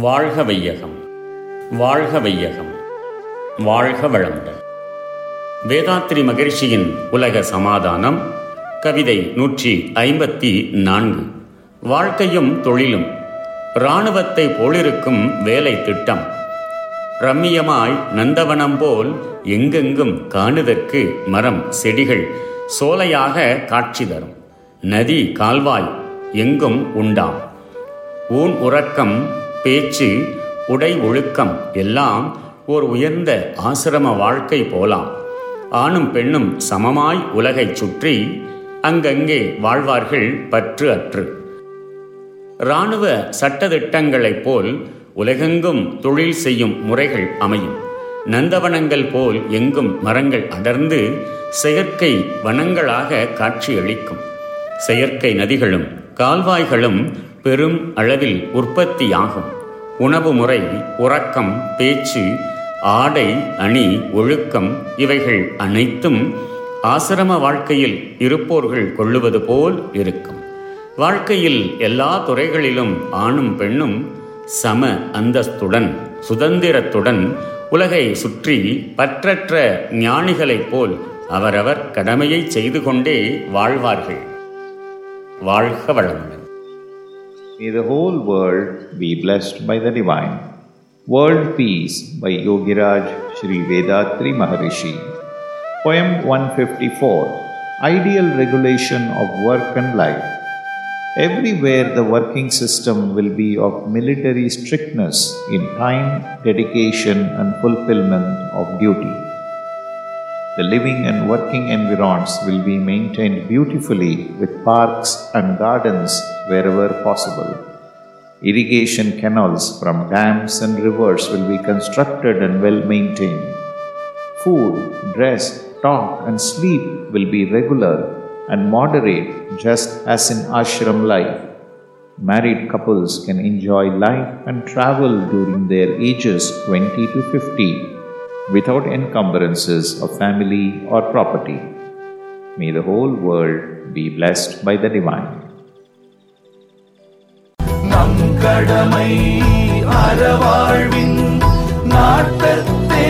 வாழ்க வையகம் வாழ்க வையகம் வாழ்க வளமுடன். வேதாத்ரி மகிழ்ச்சியின் உலக சமாதானம் கவிதை நூற்றி ஐம்பத்தி நான்கு. வாழ்க்கையும் தொழிலும் இராணுவத்தை போலிருக்கும் வேலை திட்டம். ரம்மியமாய் நந்தவனம் போல் எங்கெங்கும் காணுதற்கு மரம் செடிகள் சோலையாக காட்சி தரும். நதி கால்வாய் எங்கும் உண்டாம். ஊன் உறக்கம் பேச்சு உடை ஒழுக்கம் எல்லாம் ஓர் உயர்ந்த ஆசிரம வாழ்க்கை போலாம். ஆணும் பெண்ணும் சமமாய் உலகைச் சுற்றி அங்கங்கே வாழ்வார்கள் பற்று அற்று. இராணுவ சட்டதிட்டங்களைப் போல் உலகெங்கும் தொழில் செய்யும் முறைகள் அமையும். நந்தவனங்கள் போல் எங்கும் மரங்கள் அடர்ந்து செயற்கை வனங்களாக காட்சியளிக்கும். செயற்கை நதிகளும் கால்வாய்களும் பெரும் அளவில் உற்பத்தியாகும். உணவு முறை உறக்கம் பேச்சு ஆடை அணி ஒழுக்கம் இவைகள் அனைத்தும் ஆசிரம வாழ்க்கையில் இருப்போர்கள் கொள்ளுவது போல் இருக்கும். வாழ்க்கையில் எல்லா துறைகளிலும் ஆணும் பெண்ணும் சம அந்தஸ்துடன் சுதந்திரத்துடன் உலகை சுற்றி பற்றற்ற ஞானிகளைப் போல் அவரவர் கடமையை செய்து கொண்டே வாழ்வார்கள். வாழ்க வளமுடன். May the whole world be blessed by the Divine. World Peace by Yogiraj Sri Vedatri Maharishi. Poem 154 Ideal Regulation of Work and Life. Everywhere the working system will be of military strictness in time, dedication, and fulfillment of duty. The living and working environs will be maintained beautifully with parks and gardens wherever possible. Irrigation canals from dams and rivers will be constructed and well maintained. Food, dress, talk, and sleep will be regular and moderate, just as in ashram life. Married couples can enjoy life and travel during their ages 20 to 50 without encumbrances of family or property. May the whole world be blessed by the Divine. நம் கடமை அறவாழ்வின் நாட்டத்தே